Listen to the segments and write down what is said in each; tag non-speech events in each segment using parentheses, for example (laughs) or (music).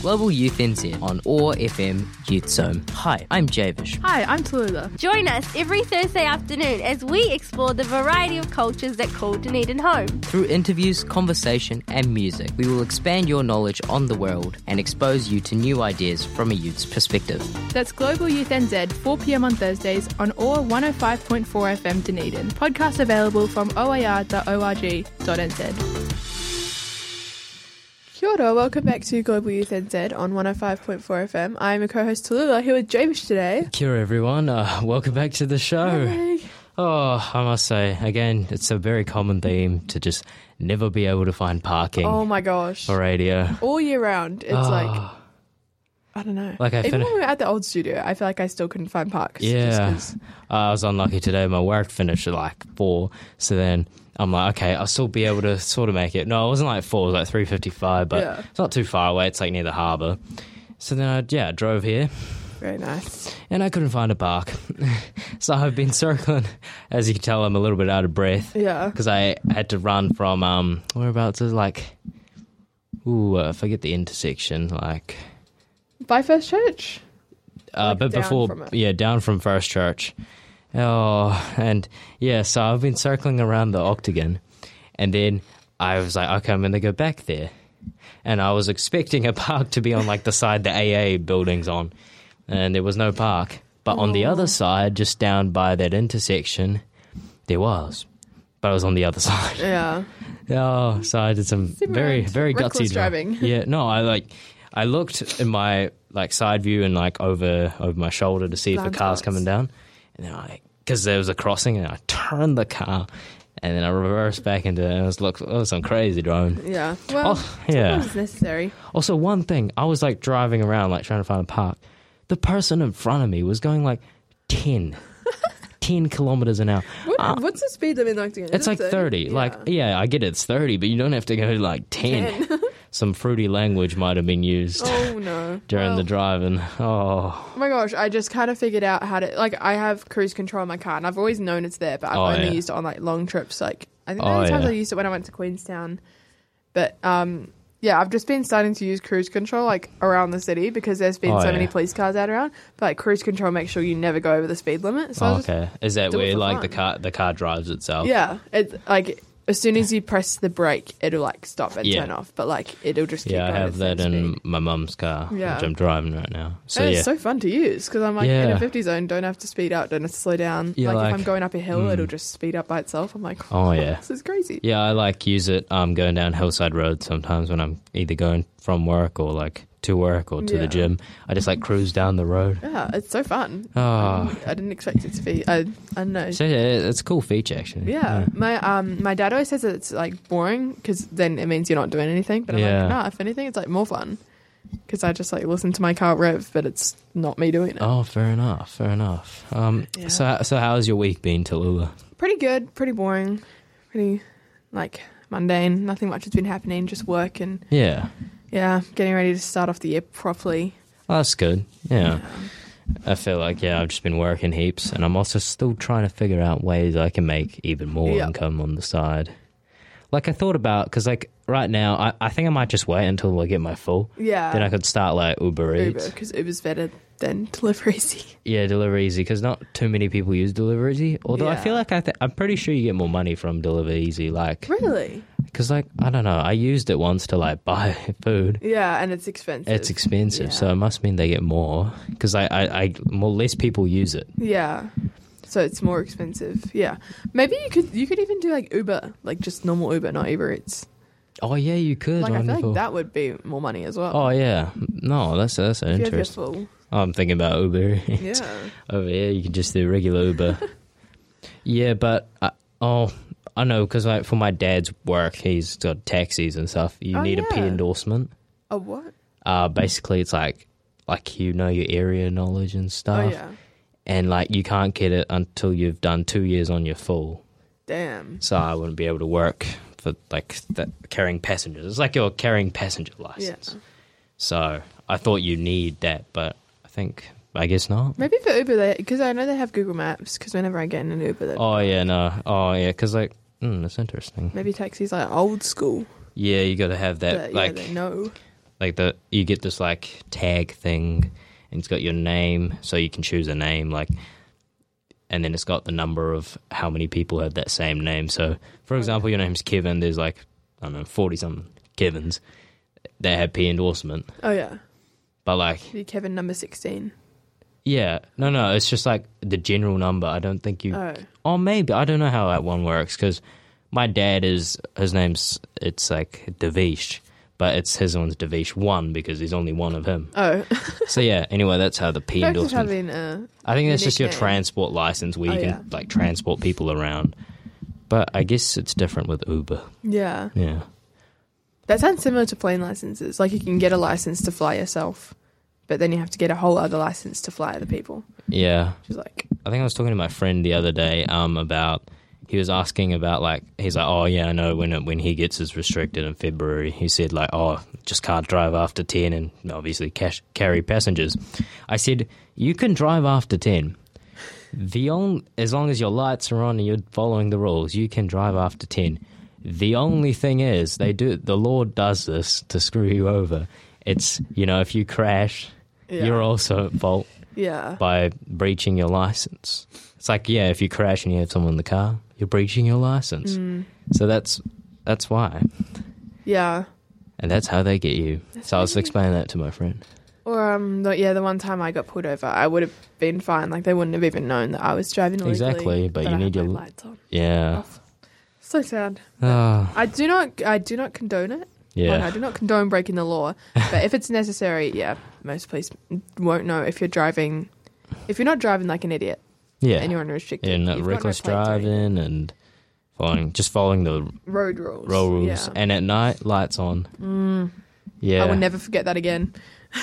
Global Youth NZ on OAR FM Youth Zone. Hi, I'm Javish. Hi, I'm Tallulah. Join us every Thursday afternoon as we explore the variety of cultures that call Dunedin home. Through interviews, conversation, and music, we will expand your knowledge on the world and expose you to new ideas from a youth's perspective. That's Global Youth NZ, 4 pm on Thursdays on OAR 105.4 FM Dunedin. Podcast available from oar.org.nz. Kia ora, welcome back to Global Youth NZ on 105.4 FM. I'm your co-host Tallulah here with Javish today. Kia ora, everyone. Uh, welcome back to the show. Hey. Oh, I must say, again, it's a very common theme to just never be able to find parking Oh my gosh. for radio. All year round, it's Oh, like, I don't know. Like I Even fin- when we were at the old studio, I feel like I still couldn't find parks. Yeah. 'cause- I was unlucky today. My work finished at like four, so then I'm like, okay, I'll still be able to sort of make it. No, it wasn't like four; it was like three fifty-five, but Yeah. it's not too far away. It's like near the harbour. So then I yeah I drove here, Very nice. and I couldn't find a park. (laughs) so I've been circling. As you can tell, I'm a little bit out of breath Yeah. because I had to run from um whereabouts is like, ooh, I forget the intersection like. By First Church? Uh, Like before, yeah, down from First Church. Oh, and yeah, so I've been circling around the octagon, and then I was like, okay, I'm going to go back there, and I was expecting a (laughs) park to be on like the side the AA building's on, and there was no park. But on the other side, just down by that intersection, there was, but it was on the other (laughs) side. Yeah. Oh, so I did some very, very gutsy dri- driving. (laughs) Yeah, no, I like, I looked in my like side view and like over over my shoulder to see if a car's spots. coming down, and then I because there was a crossing and I turned the car, and then I reversed back into it and it was like, was some crazy drone. Yeah. Well, Oh, yeah. it's necessary. Also, one thing I was like driving around like trying to find a park, the person in front of me was going like 10, (laughs) 10 kilometers an hour. What, Uh, what's the speed limit Octagon? it's like 30. Like, yeah, I get it, it's 30, but you don't have to go like 10. (laughs) Some fruity language might have been used oh (laughs) no. during the Well, driving. Oh, Oh my gosh, I just kind of figured out how to like I have cruise control in my car and I've always known it's there, but I've Oh, only yeah. used it on like long trips. Like I think the Oh, only times yeah. I used it when I went to Queenstown. But um yeah, I've just been starting to use cruise control like around the city because there's been Oh, so yeah. many police cars out around. But like cruise control makes sure you never go over the speed limit. So oh okay. Is that where like the car the car drives itself? yeah, it's like as soon as you press the brake, it'll like stop and Yeah. turn off. But like it'll just keep Yeah, I going have the that same in speed. my mum's car, Yeah. which I'm driving right now. So and yeah, it's so fun to use because I'm like in Yeah. a 50 zone, don't have to speed up, don't have to slow down. Yeah, like, like- if I'm going up a hill, mm. it'll just speed up by itself. I'm like, (laughs) Oh, yeah. this is crazy. yeah, I like use it um going down Hillside Road sometimes when I'm either going from work or like to work or to Yeah. the gym. I just like cruise down the road. Yeah, it's so fun. Oh, I didn't expect it to be. I, I don't know. so yeah, it's a cool feature actually. yeah, my um my dad always says that it's like boring because then it means you're not doing anything. But I'm Yeah. like, nah. If anything, it's like more fun because I just like listen to my car rev, but it's not me doing it. Oh, fair enough. Fair enough. Um, Yeah. so so how's your week been, Tallulah? Pretty good, pretty boring, pretty like mundane. Nothing much has been happening. Just work and Yeah, yeah, getting ready to start off the year properly. oh, that's good. Yeah. I feel like yeah, I've just been working heaps, and I'm also still trying to figure out ways I can make even more Yeah. income on the side. Like I thought about, because like right now, I, I think I might just wait until I get my full. Yeah. Then I could start like Uber Uber Eats. because Uber's better than Delivereasy. Yeah, Delivereasy, because not too many people use Delivereasy. Although I feel like I th- I'm pretty sure you get more money from Delivereasy. Like, Really? because like I don't know, I used it once to like (laughs) buy food. Yeah, and it's expensive. It's expensive, Yeah. so it must mean they get more because I, I, I more less people use it. Yeah. So it's more expensive. Yeah. Maybe you could you could even do like Uber, like just normal Uber, not Uber Eats. Oh yeah, you could. Like I feel like that would be more money as well. Oh yeah, no, that's that's if you have your interesting. I'm thinking about Uber. (laughs) Yeah. Over here, you can just do regular Uber. (laughs) yeah, but I, oh, I know because like for my dad's work, he's got taxis and stuff. You Oh, need a P yeah. endorsement. Oh what? Uh, basically, it's like like you know your area knowledge and stuff, Oh stuff, yeah. and like you can't get it until you've done two years on your full. Damn. So I wouldn't be able to work for like that carrying passengers. It's like you're carrying passenger license. Yeah. So I thought you need that, but think I guess not. Maybe for Uber, they because I know they have Google Maps. Because whenever I get in an Uber, they Oh yeah, no. Oh yeah, because like, mm, that's interesting. maybe taxis like old school. Yeah, you got to have that But like they know. like the you get this like tag thing, and it's got your name, so you can choose a name like, and then it's got the number of how many people have that same name. So, for example, your name's Kevin. There's like I don't know forty something Kevins that have P endorsement, Oh yeah, but like Kevin number sixteen. yeah, no, no, it's just like the general number. I don't think you. Oh, Or maybe I don't know how that one works because my dad is his name's it's like Devish, but it's his one's Devish one because there's only one of him. oh. (laughs) So yeah, anyway, that's how the P endorsement. having a I think that's just your name. transport license where oh, you Oh, can yeah. like transport people around. But I guess it's different with Uber. yeah. Yeah. That sounds similar to plane licenses. Like you can get a license to fly yourself, but then you have to get a whole other license to fly other people. Yeah. Is like, I think I was talking to my friend the other day um, about he was asking about like he's like oh yeah I know when it, when he gets his restricted in February he said like oh just can't drive after 10 and obviously cash, carry passengers I said you can drive after 10 the on, as long as your lights are on and you're following the rules you can drive after 10 the only thing is they do the law does this to screw you over it's you know if you crash Yeah. you're also at fault yeah, by breaching your license. It's like, yeah, if you crash and you have someone in the car, you're breaching your license. Mm. So that's that's why, yeah. and that's how they get you. That's so I was explaining that to my friend. Or um, the, yeah, the one time I got pulled over, I would have been fine. Like they wouldn't have even known that I was driving illegally. Exactly, but you I need your- lights on. Yeah, So sad. Ah, I do not. I do not condone it. Like, I do not condone breaking the law, but if it's necessary, yeah, most police won't know if you're driving. If you're not driving like an idiot yeah. and you're unrestricted, Yeah, no, you've got no reckless plates driving and following, just following the road rules. road rules, Yeah. and at night lights on. Mm, Yeah, I will never forget that again.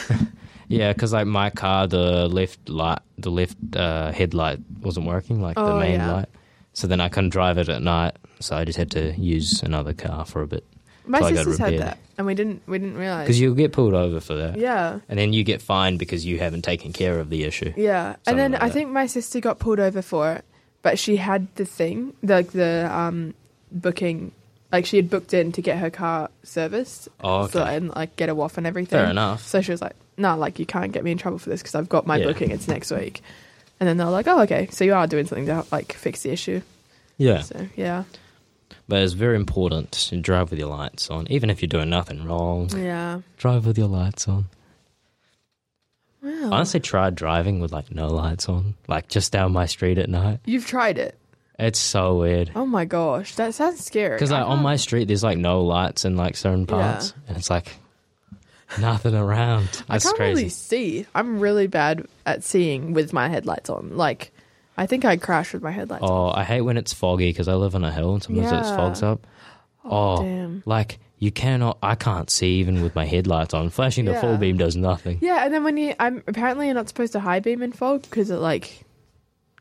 (laughs) yeah, because like my car, the left light, the left uh, headlight wasn't working, like the Oh, main yeah. light. So then I couldn't drive it at night, so I just had to use another car for a bit. My So sisters had that, and we didn't. We didn't realize. Because you'll get pulled over for that. yeah, And then you get fined because you haven't taken care of the issue. yeah. And then like I that. think my sister got pulled over for it, but she had the thing, like the um booking, like she had booked in to get her car serviced, Oh, so okay. and like get a WOF and everything. Fair enough. So she was like, "No, like you can't get me in trouble for this because I've got my Yeah. booking. It's next week." And then they're like, "Oh, okay. So you are doing something to like fix the issue." Yeah. So yeah, But it's very important to drive with your lights on. Even if you're doing nothing wrong, yeah. drive with your lights on. Wow. I honestly tried driving with like no lights on, like just down my street at night. You've tried it. It's so weird. Oh my gosh, that sounds scary. Because like on my uh-huh. street, there's like no lights in like certain parts, and it's like nothing around. I That's can't crazy. really see. I'm really bad at seeing with my headlights on. Like, I think I'd crash with my headlights. on. Oh, I hate when it's foggy because I live on a hill and sometimes it Yeah. fogs up. Oh, damn. Oh, like you cannot. I can't see even with my headlights on. Flashing the full beam does nothing. Yeah, and then when you, I'm apparently you're not supposed to high beam in fog because it like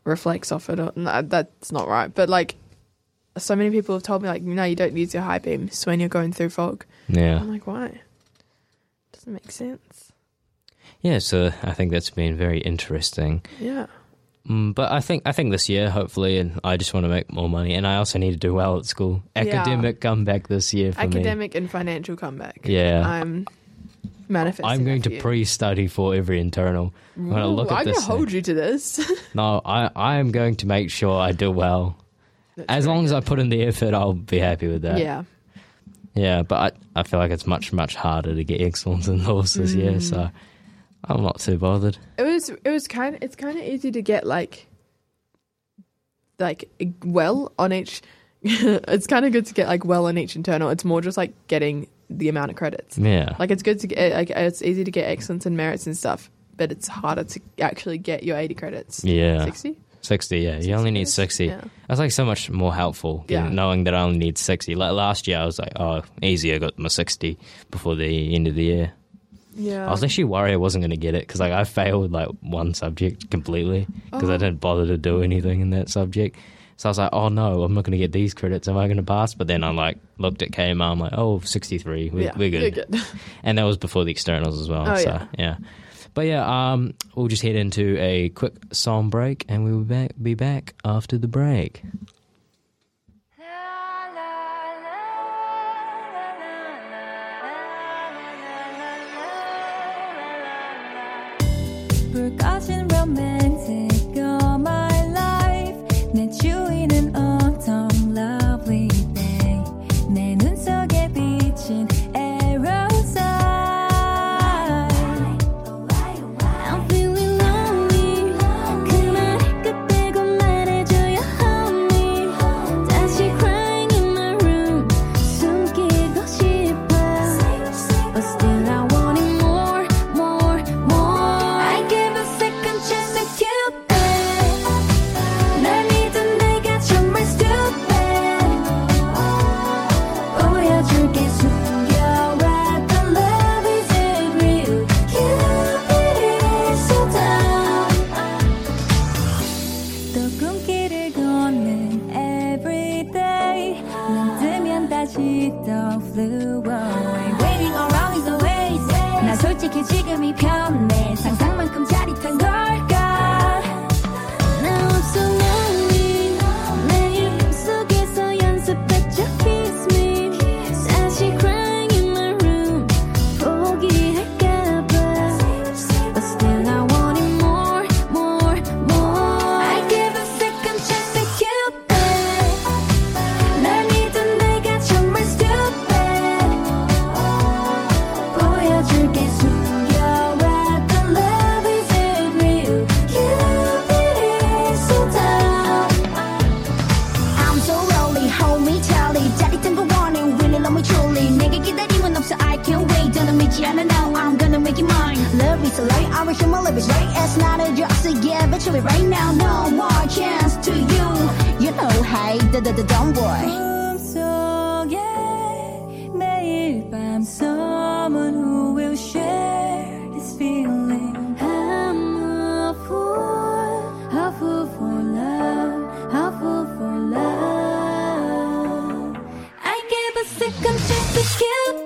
reflects off it. Or, no, that's not right. But like, so many people have told me like, no, you don't use your high beams when you're going through fog. Yeah, I'm like, why? Doesn't make sense. yeah. So I think that's been very interesting. Yeah. Mm, but I think I think this year, hopefully, and I just want to make more money, and I also need to do well at school. Yeah. Academic comeback this year for me. Academic and financial comeback. Yeah. I'm manifesting. I'm going to pre-study for every internal. I'm going to look at I'm this. gonna hold you to this. (laughs) No, I I am going to make sure I do well. As long as I put in the effort, I'll be happy with that. yeah. Yeah, but I, I feel like it's much, much harder to get excellence in laws this year, so I'm not too bothered. It was it was kind of it's kind of easy to get like like well on each (laughs) it's kind of good to get like well on each internal. It's more just like getting the amount of credits. Yeah. Like it's good to get like it's easy to get excellence and merits and stuff, but it's harder to actually get your 80 credits. yeah. 60? 60, yeah. You only need 60. Yeah. That's like so much more helpful, Yeah. knowing that I only need 60. Like last year, I was like, oh, easy, I got my 60 before the end of the year. Yeah. I was actually worried I wasn't going to get it because like I failed like one subject completely because oh. I didn't bother to do anything in that subject. So I was like, oh no, I'm not going to get these credits. Am I going to pass? But then I like looked at KAMAR. I'm like, oh, 63. We're, yeah, we're good. good. (laughs) and that was before the externals as well. Oh, so yeah. yeah. But yeah, um, we'll just head into a quick song break and we will be back after the break. it's late. I'm a human love is right. It's not a job, so yeah, but you're right now. No more chance to you. You know, hey, the the the dumb boy. 꿈속에 I'm someone who will share this feeling. I'm a fool, a fool for love, a fool for love. I gave a second chance to you.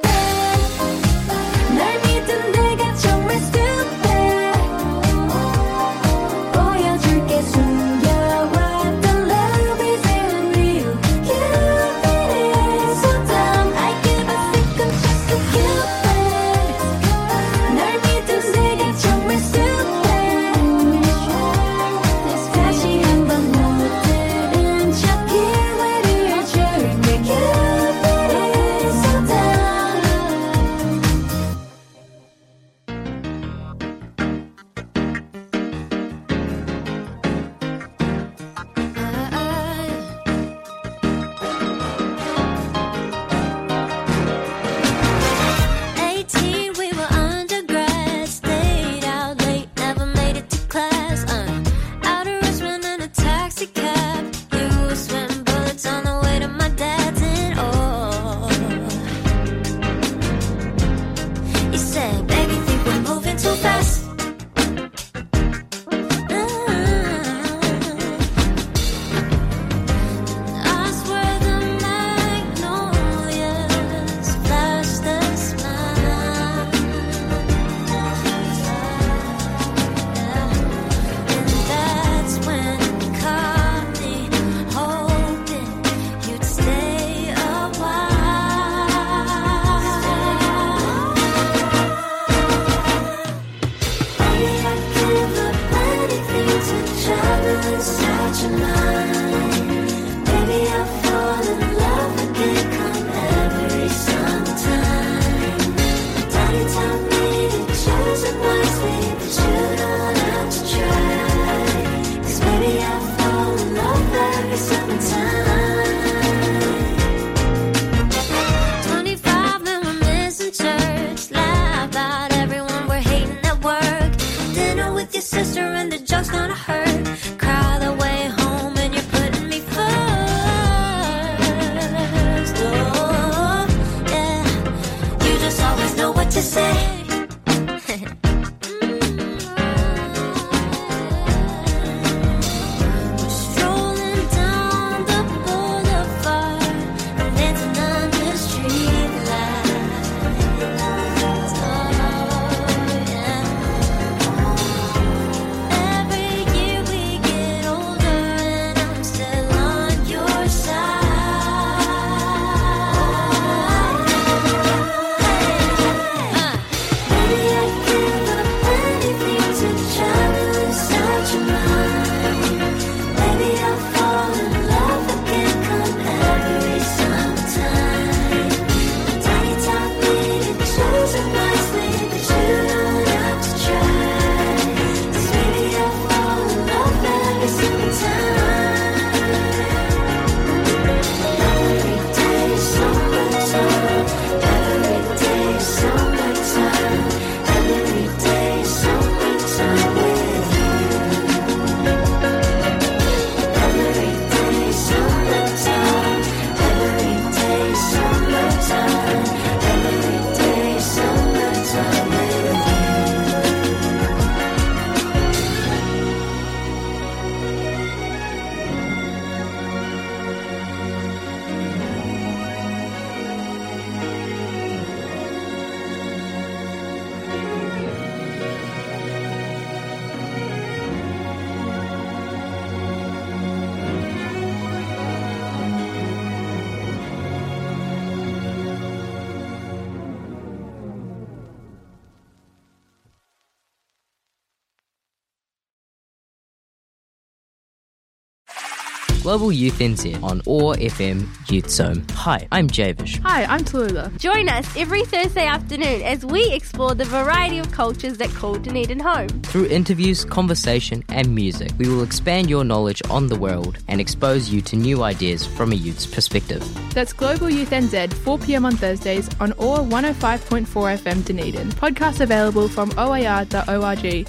Global Youth NZ on OAR FM Youth Zone. Hi, I'm Javish. Hi, I'm Tallulah. Join us every Thursday afternoon as we explore the variety of cultures that call Dunedin home. Through interviews, conversation, and music, we will expand your knowledge on the world and expose you to new ideas from a youth's perspective. That's Global Youth NZ, 4 pm on Thursdays on OAR 105.4 FM Dunedin. Podcast available from oar.org.nz.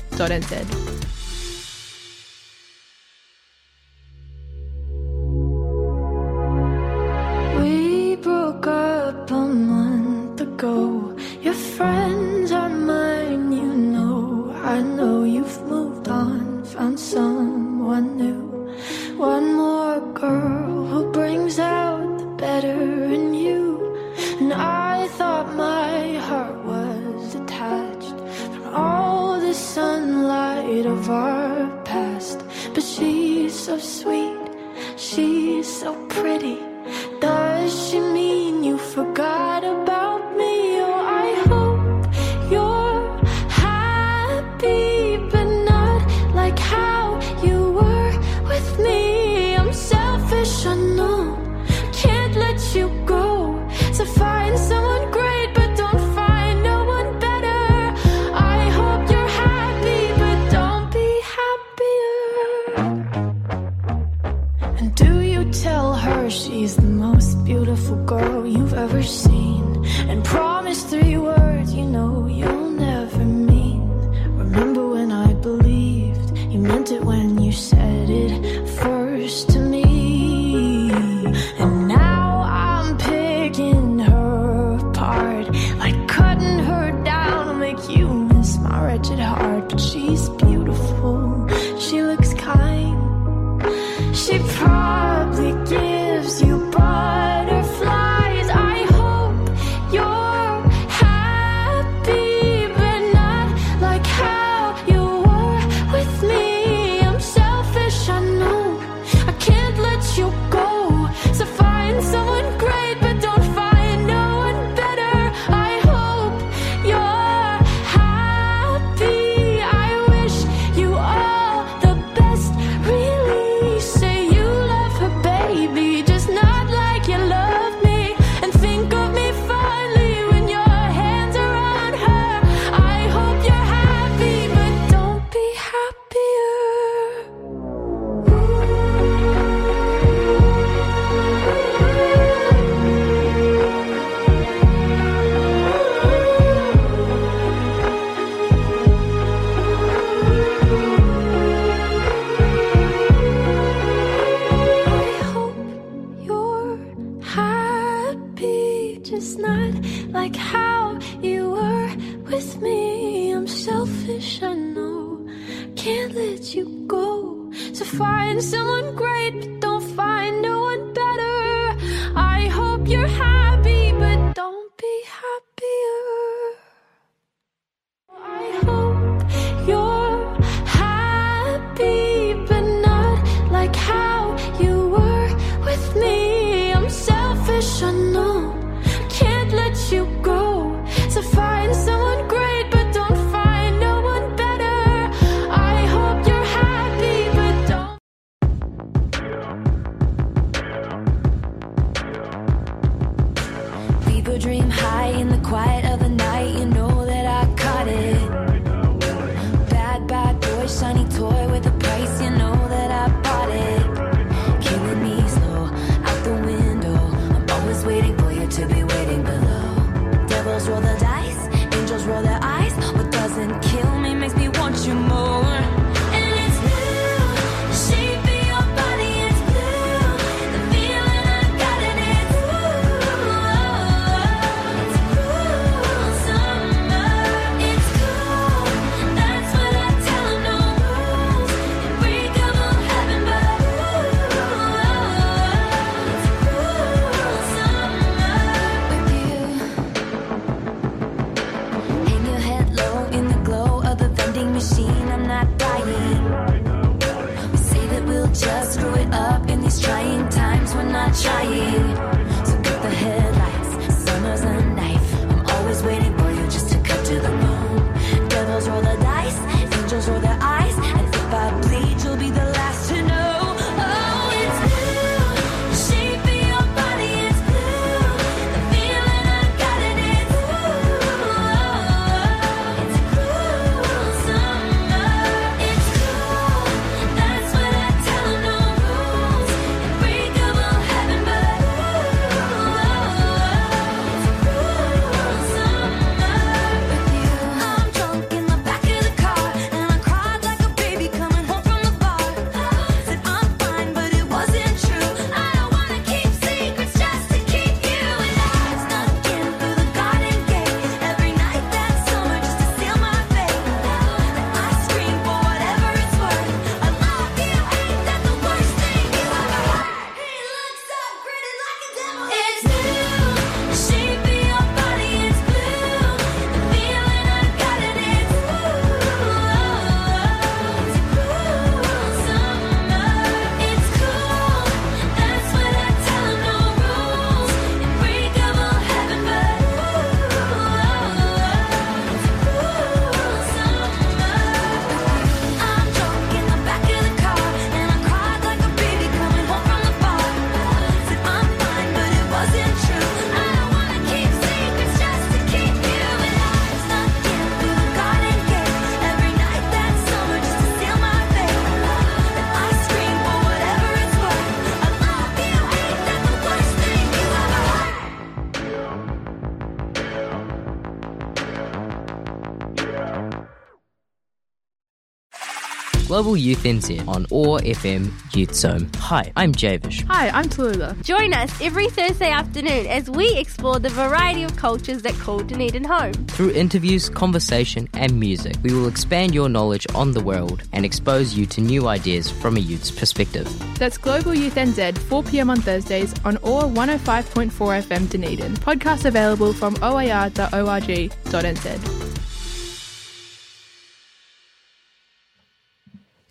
Global Youth NZ on OAR FM Youth Zone. Hi, I'm Javish. Hi, I'm Tallulah. Join us every Thursday afternoon as we explore the variety of cultures that call Dunedin home. Through interviews, conversation, and music, we will expand your knowledge on the world and expose you to new ideas from a youth's perspective. That's Global Youth NZ, 4 pm on Thursdays on OAR 105.4 FM Dunedin. Podcast available from oar.org.nz.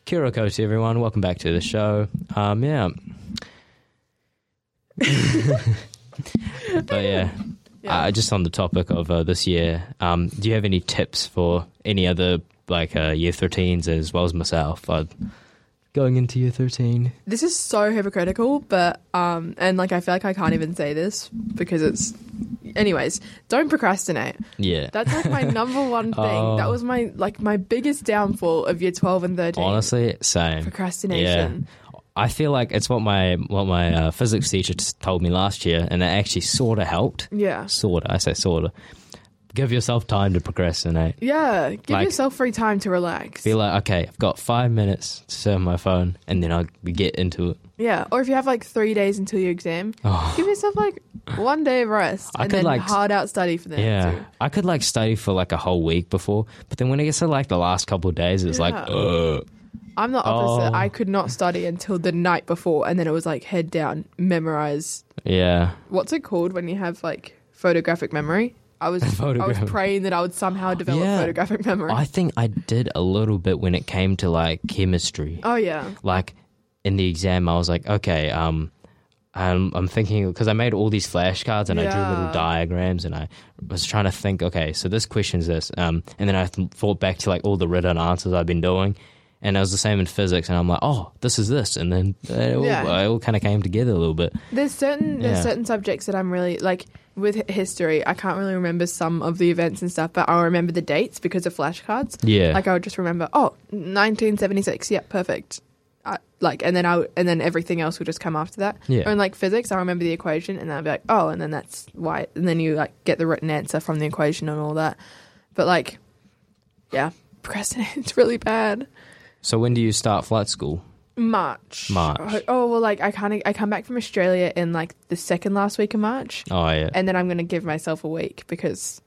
Kia ora koutou, everyone. Welcome back to the show. Um, yeah. (laughs) but yeah, Uh, just on the topic of uh, this year, um, do you have any tips for any other like uh, year 13s as well as myself? Going into year 13. This is so hypocritical, but um, and like I feel like I can't even say this because it's. Anyways, don't procrastinate. Yeah. That's like my number (laughs) one thing. Oh. That was my like my biggest downfall of year twelve and thirteen. Honestly, same. procrastination. Yeah. I feel like it's what my what my uh, physics teacher told me last year, and it actually sort of helped. Yeah. Sort of. I say sort of. Give yourself time to procrastinate. Yeah. Give Like- yourself free time to relax. Be like, okay, I've got five minutes to on my phone, and then I'll get into it. Yeah. Or if you have like three days until your exam, Oh. give yourself like one day of rest I and could, then like, hard out study for the Yeah, two. I could like study for like a whole week before, but then when it gets to like the last couple of days, it's like, ugh. I'm the opposite. Oh. I could not study until the night before, and then it was like head down, memorize. yeah. What's it called when you have like photographic memory? I was (laughs) I was praying that I would somehow develop Yeah. photographic memory. I think I did a little bit when it came to like chemistry. oh yeah, Like in the exam, I was like, okay, um, I'm, I'm thinking because I made all these flashcards and I drew little diagrams and I was trying to think, okay, so this question's this, um, and then I th- thought back to like all the written answers I've been doing, and it was the same in physics, and I'm like, oh, this is this, and then it all, Yeah. it all kind of came together a little bit. there's certain there's certain subjects that I'm really like with history. I can't really remember some of the events and stuff, but I'll remember the dates because of flashcards. Yeah, Like I would just remember, oh, 1976. Yeah, perfect. I, like, and then I and then everything else would just come after that. Yeah. Or in like physics, I remember the equation, and then I'd be like, oh, and then that's why. And then you like get the written answer from the equation and all that. But like, yeah, (laughs) procrastinating's really bad. So when do you start flight school? March. March. Oh well, like I kind of I come back from Australia in like the second last week of March, Oh yeah, and then I'm gonna give myself a week because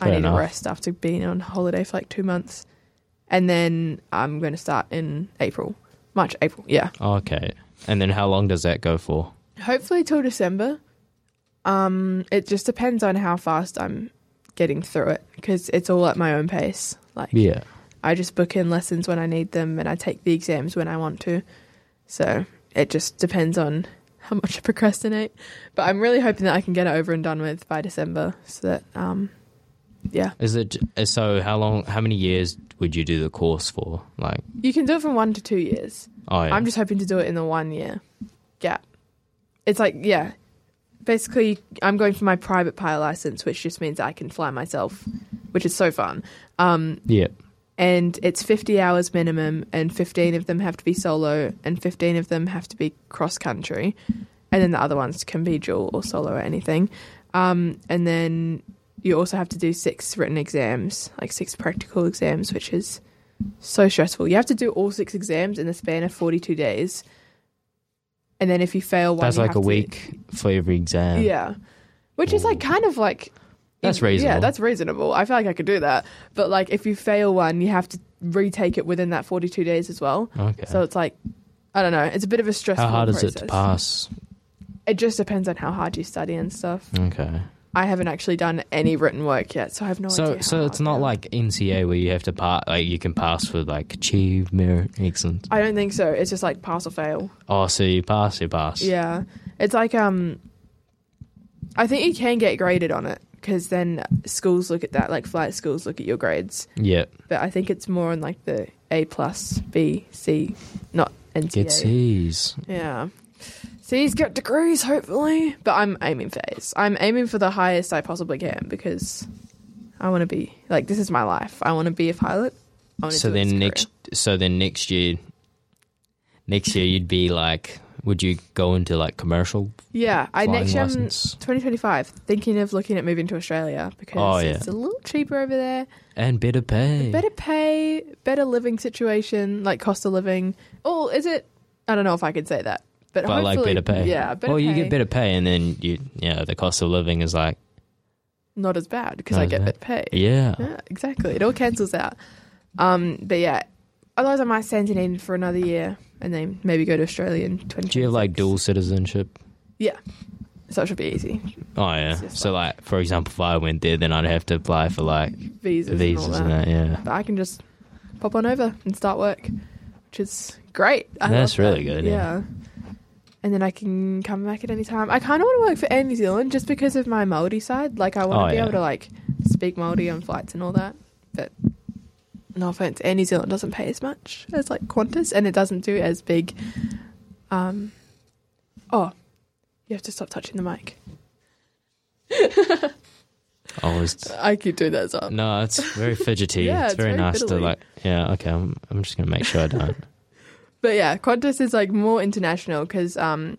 I need enough. a rest after being on holiday for like two months, and then I'm gonna start in April, March, April. Yeah, okay. And then how long does that go for? hopefully till December. Um, it just depends on how fast I'm getting through it because it's all at my own pace. Like Yeah. I just book in lessons when I need them and I take the exams when I want to. So it just depends on (laughs) how much I procrastinate. But I'm really hoping that I can get it over and done with by December so that, um, yeah. Is it so? How long? How many years would you do the course for? Like, You can do it from one to two years. oh yeah. I'm just hoping to do it in the one year gap. It's like, yeah. Basically, I'm going for my private pilot license, which just means I can fly myself, which is so fun. Um, yeah. And it's 50 hours minimum and 15 of them have to be solo and 15 of them have to be cross country and then the other ones can be dual or solo or anything um, and then you also have to do six written exams like six practical exams which is so stressful you have to do all six exams in the span of 42 days and then if you fail one That's like a to- week for every exam. yeah. Which is like kind of like That's reasonable. Yeah, that's reasonable. I feel like I could do that. But like if you fail one, you have to retake it within that 42 days as well. Okay. So it's like I don't know, it's a bit of a stressful how hard is it to pass? It just depends on how hard you study and stuff. Okay. I haven't actually done any written work yet, so I have no so idea. so it's not like NCEA where you have to pass like you can pass with like achieve merit excellent. I don't think so. It's just like pass or fail. Oh, so you pass, you pass. Yeah. It's like um I think you can get graded on it because then schools look at that like flight schools look at your grades. Yeah. But I think it's more on like the A plus, B, C, not NCEA. Get C's. Yeah. C's get degrees, hopefully. But I'm aiming for A's. I'm aiming for the highest I possibly can because I want to be, like, this is my life. I want to be a pilot. I So do it as then career. next so then next year next year you'd be like would you go into like commercial? Yeah, I next year 2025 thinking of looking at moving to Australia because Oh, yeah. it's a little cheaper over there. And better pay. Better pay, better living situation, like cost of living. Oh, is it? I don't know if I could say that, but, but like better pay. Yeah, better Well, you pay. get better pay, and then you, yeah, the cost of living is like, Not as bad because I get better pay. yeah, Yeah, exactly. It all cancels out. Um, but yeah, otherwise I might stay in Dunedin for another year and then maybe go to Australia in 20. Do you have like dual citizenship? Yeah, so it should be easy. Oh yeah. So like, for example, if I went there, then I'd have to apply for like Visas, visas and all and that. that. Yeah, But I can just pop on over and start work, which is great. I That's love that. really good, yeah. And then I can come back at any time. I kind of want to work for Air New Zealand just because of my Māori side. Like, I want to Oh, be yeah. able to like speak Māori on flights and all that. But no offense, Air New Zealand doesn't pay as much as like Qantas, and it doesn't do as big. Um, oh, you have to stop touching the mic. (laughs) always. I keep doing that as well. No, it's very fidgety. (laughs) Yeah, it's, it's very, very nice to like. Yeah, okay. I'm, I'm just gonna make sure I don't. (laughs) But yeah, Qantas is like more international because um,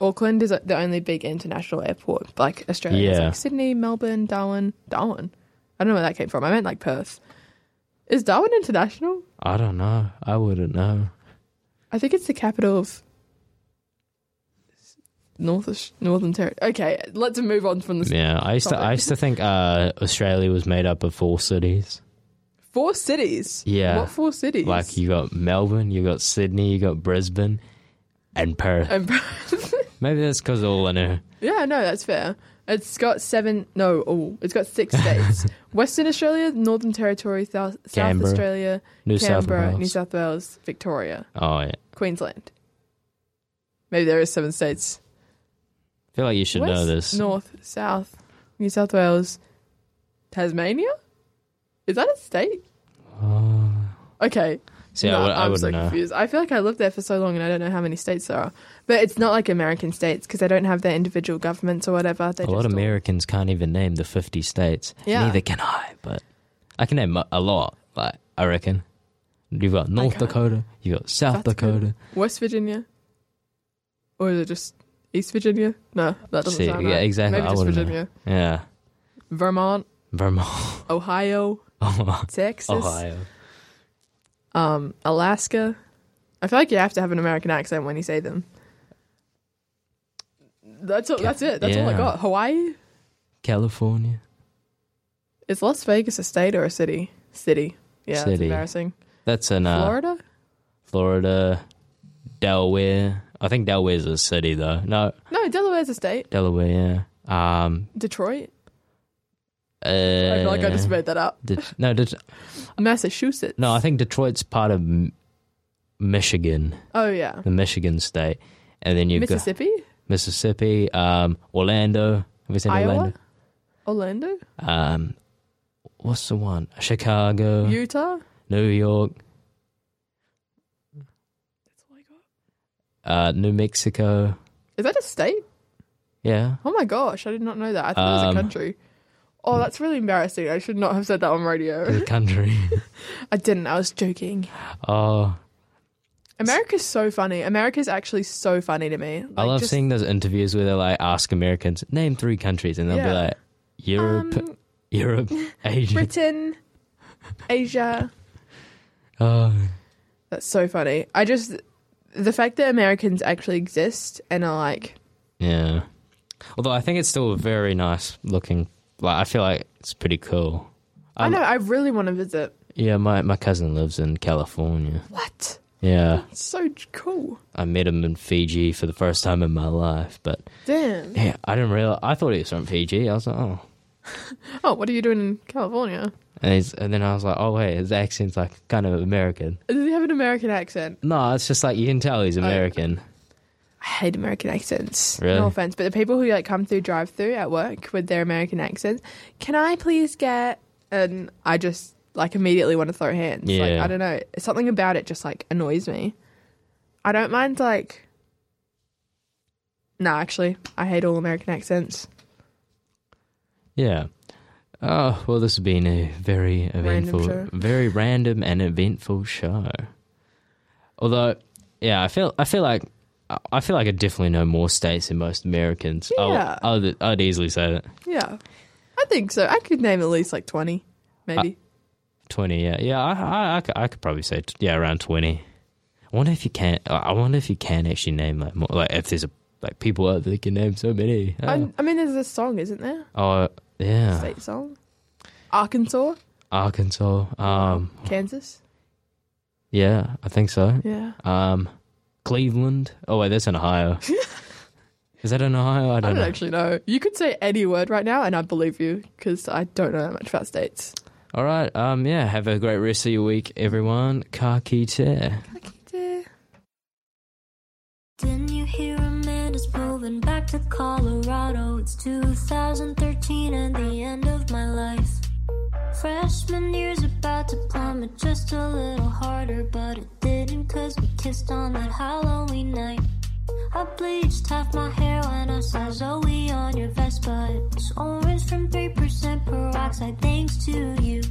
Auckland is the only big international airport. Like Australia, Yeah. like Sydney, Melbourne, Darwin, Darwin. I don't know where that came from. I meant like Perth. Is Darwin international? I don't know. I wouldn't know. I think it's the capital of North Northern Territory. Okay, let's move on from this. Yeah, I used to. I used to think uh, Australia was made up of four cities. Four cities. Yeah. What four cities? Like you got Melbourne, you got Sydney, you got Brisbane, and Perth. And- Perth. (laughs) Maybe that's because all I know. yeah, no, that's fair. It's got seven. No, oh, it's got six (laughs) states: Western Australia, Northern Territory, South, South Canberra, Australia, New South Canberra, Wales. New South Wales, Victoria, Oh yeah, Queensland. Maybe there is seven states. I feel like you should know West, this. North, South, New South Wales, Tasmania. Is that a state? Oh. Okay. See, No, I, would, I so know. confused. I feel like I lived there for so long and I don't know how many states there are. But it's not like American states because they don't have their individual governments or whatever. They A lot of all- Americans can't even name the 50 states. Yeah. Neither can I, but I can name a- lot, like, I reckon. You've got North. Dakota, you've got South Dakota. Dakota. West Virginia, or is it just East Virginia? No, that doesn't See, sound yeah, right. exactly. Maybe I just wouldn't know. Virginia, Yeah. Vermont, Vermont, (laughs) Ohio, Texas, Ohio. Um, Alaska. I feel like you have to have an American accent when you say them. That's all, that's it. That's all I Yeah. got. Hawaii. California. Is Las Vegas a state or a city? City. Yeah, that's City. embarrassing. That's in uh, Florida. Florida, Delaware. I think Delaware's a city, though. No, No, Delaware's a state. Delaware, yeah. Um, Detroit. Uh, I feel like I just made that up. Det- no, Det- (laughs) Massachusetts. no, I think Detroit's part of M- Michigan, Oh yeah. the Michigan state. And then you've got Mississippi. Mississippi, um, Orlando. Have you seen Iowa. Orlando? Orlando. Um, what's the one? Chicago, Utah. New York, That's all I got. uh, New Mexico. Is that a state? Yeah. Oh my gosh, I did not know that. I thought it was Um, a country. Oh, that's really embarrassing. I should not have said that on radio. The (laughs) country. I didn't. I was joking. oh, America's so funny. America's actually so funny to me. I Like, love just- seeing those interviews where they like ask Americans name three countries, and they'll be Yeah. like Europe, Um, Europe, (laughs) Asia. Britain, Asia. Oh, That's so funny. I just the fact that Americans actually exist and are like yeah. Although I think it's still very nice looking. Like I feel like it's pretty cool. I Um, know. I really want to visit. Yeah, my my cousin lives in California. What? Yeah, It's so cool. I met him in Fiji for the first time in my life, but Damn. yeah, I didn't realize. I thought he was from Fiji. I was like, oh, (laughs) Oh, what are you doing in California? and, he's, and then I was like, oh wait, his accent's like kind of American. Does he have an American accent? No, it's just like you can tell he's American. I hate American accents. Really? No offense, but the people who like come through drive through at work with their American accents, can I please get? And I just like immediately want to throw hands. Like Yeah. I don't know, something about it just like annoys me. I don't mind like. No, actually, I hate all American accents. Yeah. Oh well, this has been a very eventful, show. very random and eventful show. Although, yeah, I feel I feel like I- feel like I definitely know more states than most Americans. Yeah. I'll, I'd easily say that. Yeah, I think so. I could name at least like twenty, maybe. 20, yeah. Yeah, I, I, I, could, I could probably say, t- yeah, around 20. I wonder if you can, I wonder if you can actually name, like, more, like if there's a, like, people out there that can name so many. Oh, I, I mean, there's a song, isn't there? oh yeah. State song. Arkansas, Arkansas. Um, Kansas. yeah, I think so. Yeah. Um, Cleveland. Oh, wait, that's in Ohio. (laughs) Is that in Ohio? I I don't don't know. actually know. You could say any word right now, and I believe you because I don't know that much about states. All right. Um, yeah, have a great rest of your week, everyone. Ka kite. Didn't you hear Amanda's moving back to Colorado? It's 2013 and the end of my life. Freshman year's about to plummet just a little harder, but it didn't cause we kissed on that Halloween night. I bleached half my hair when I saw Zoe on your vest, but was orange from 3% peroxide, thanks to you.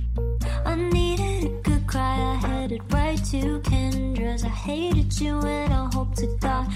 I needed a good cry, I headed right to Kendra's. I hated you and I hope to God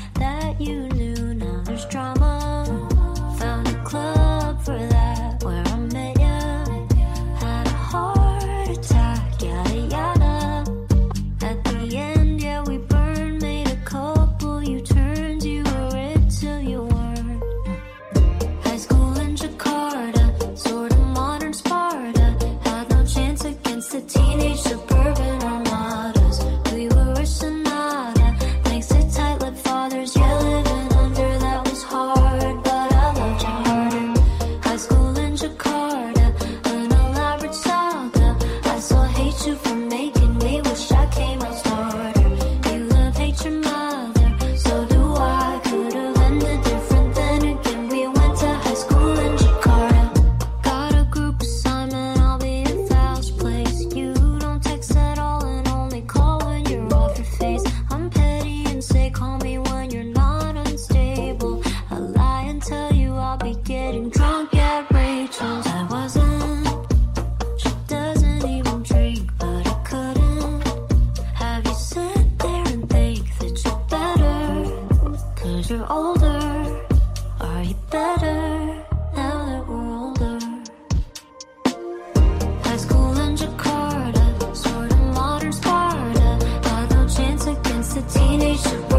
the teenage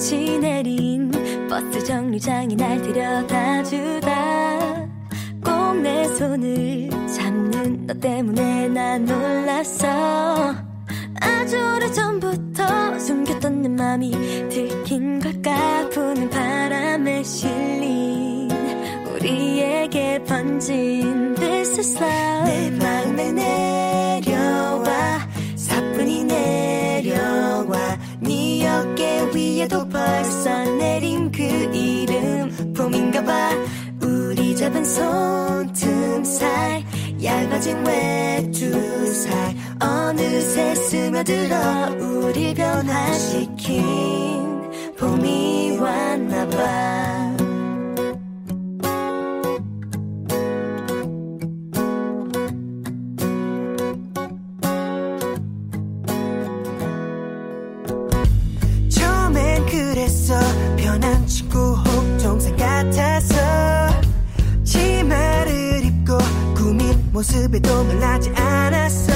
눈꽃이 내린 버스 정류장이 날 데려다 주다. 꼭 내 손을 잡는 너 때문에 난 놀랐어. 아주 오래전부터 숨겼던 내 맘이 들킨 걸까? 부는 바람에 실린 우리에게 번진 This is love. 내 마음에 내 어깨 위에도 벌써 내린 그 이름. 봄인가봐. 우리 잡은 손틈 사, 얇아진 외투살. 어느새 스며들어 우리 변화시킨 봄이 왔나봐. 모습이 않았어.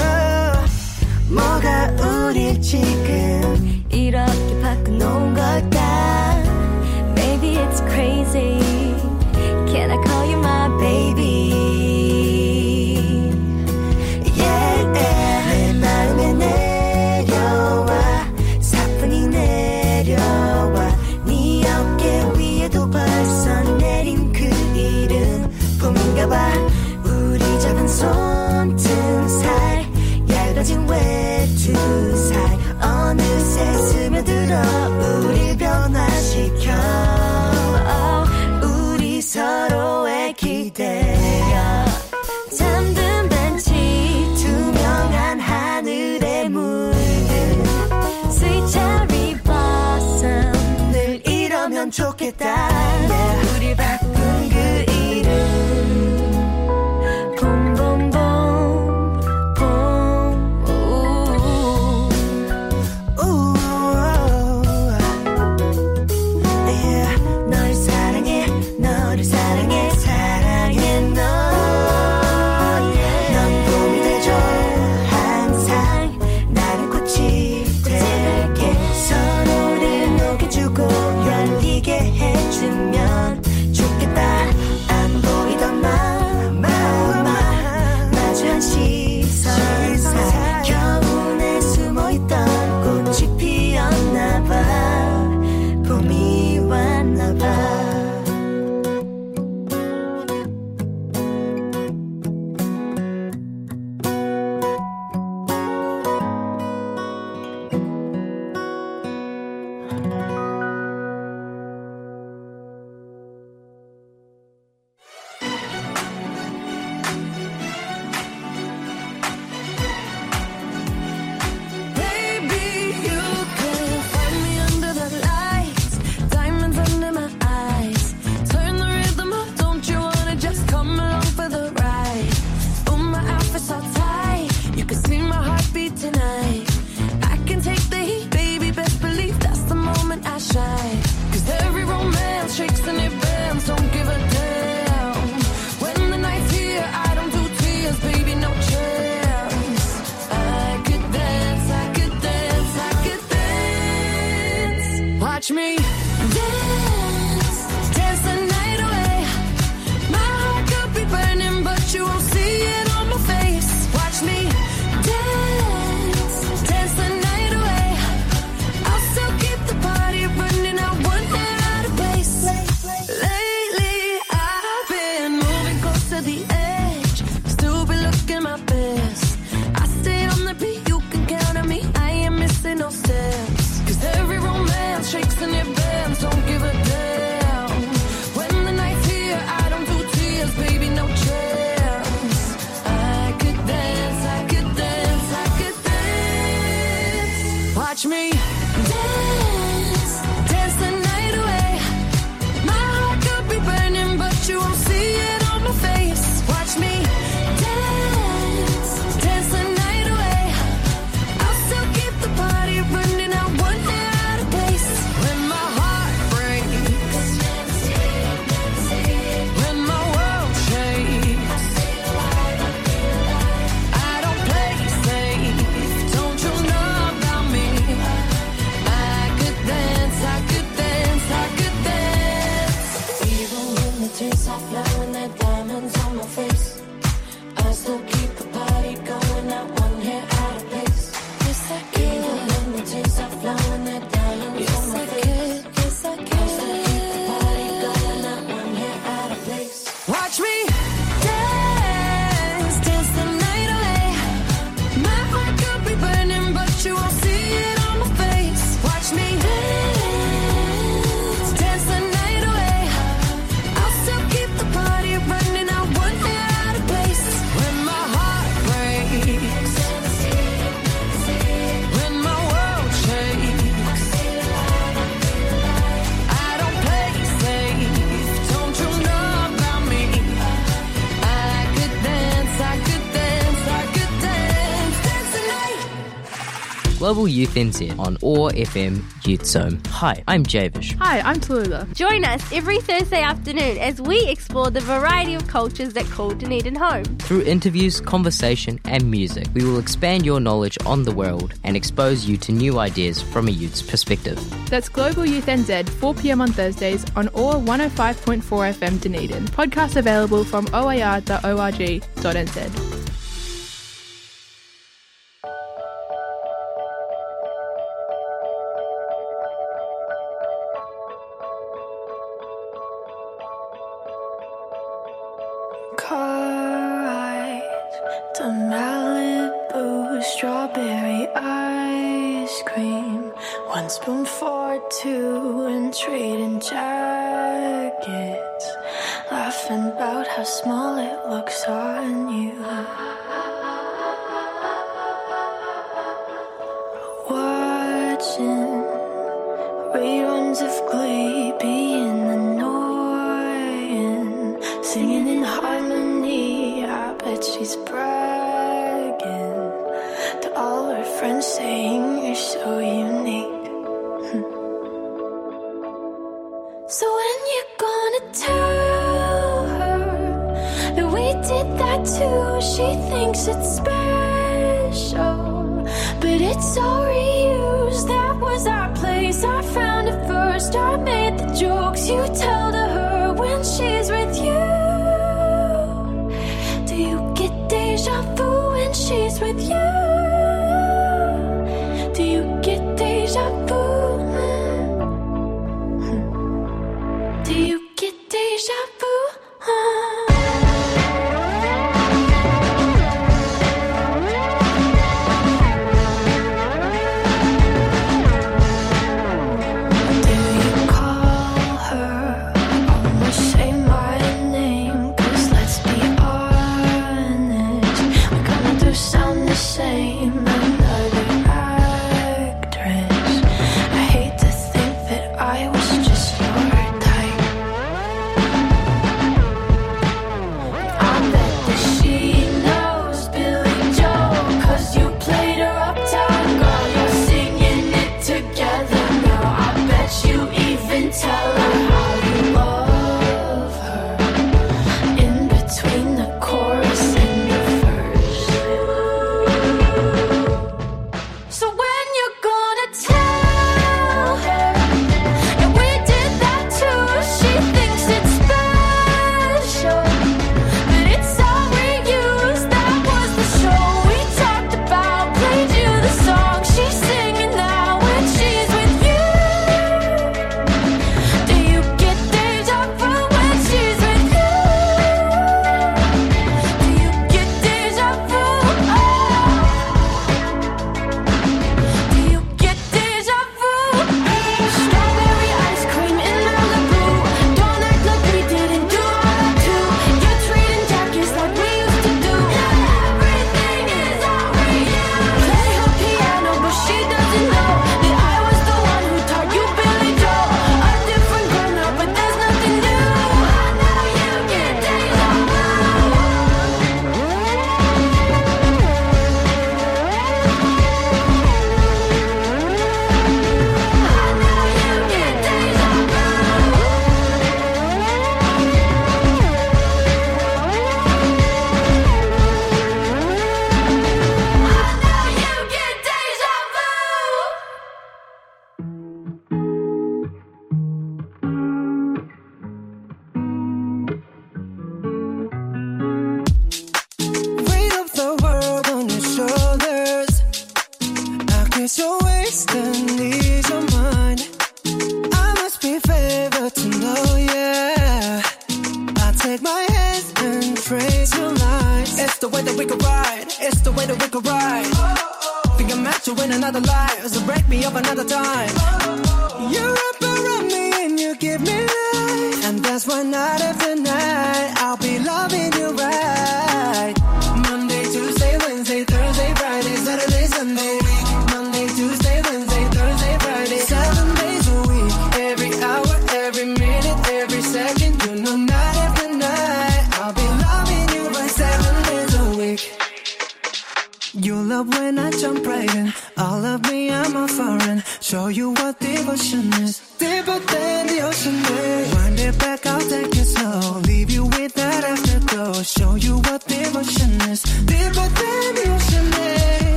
뭐가 우리 지금 이렇게 바꿔놓은 걸까? Maybe it's crazy. Can I call you my baby? Global Youth NZ on OAR FM Youth Zone. Hi, I'm Javish. Hi, I'm Tallulah. Join us every Thursday afternoon as we explore the variety of cultures that call Dunedin home. Through interviews, conversation, and music, we will expand your knowledge on the world and expose you to new ideas from a youth's perspective. That's Global Youth NZ, 4 pm on Thursdays on OAR 105.4 FM Dunedin. Podcast available from oar.org.nz. Blackberry ice cream, one spoon for two, and trading jackets. Laughing about how small it looks on you. she thinks it's special, but it's all reused. That was our place. I found it first. I made the jokes you tell to her when she's with you. Do you get deja vu when she's with you?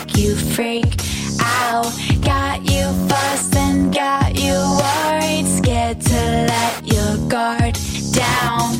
like you freak out. Got you fussing, got you worried, scared to let your guard down.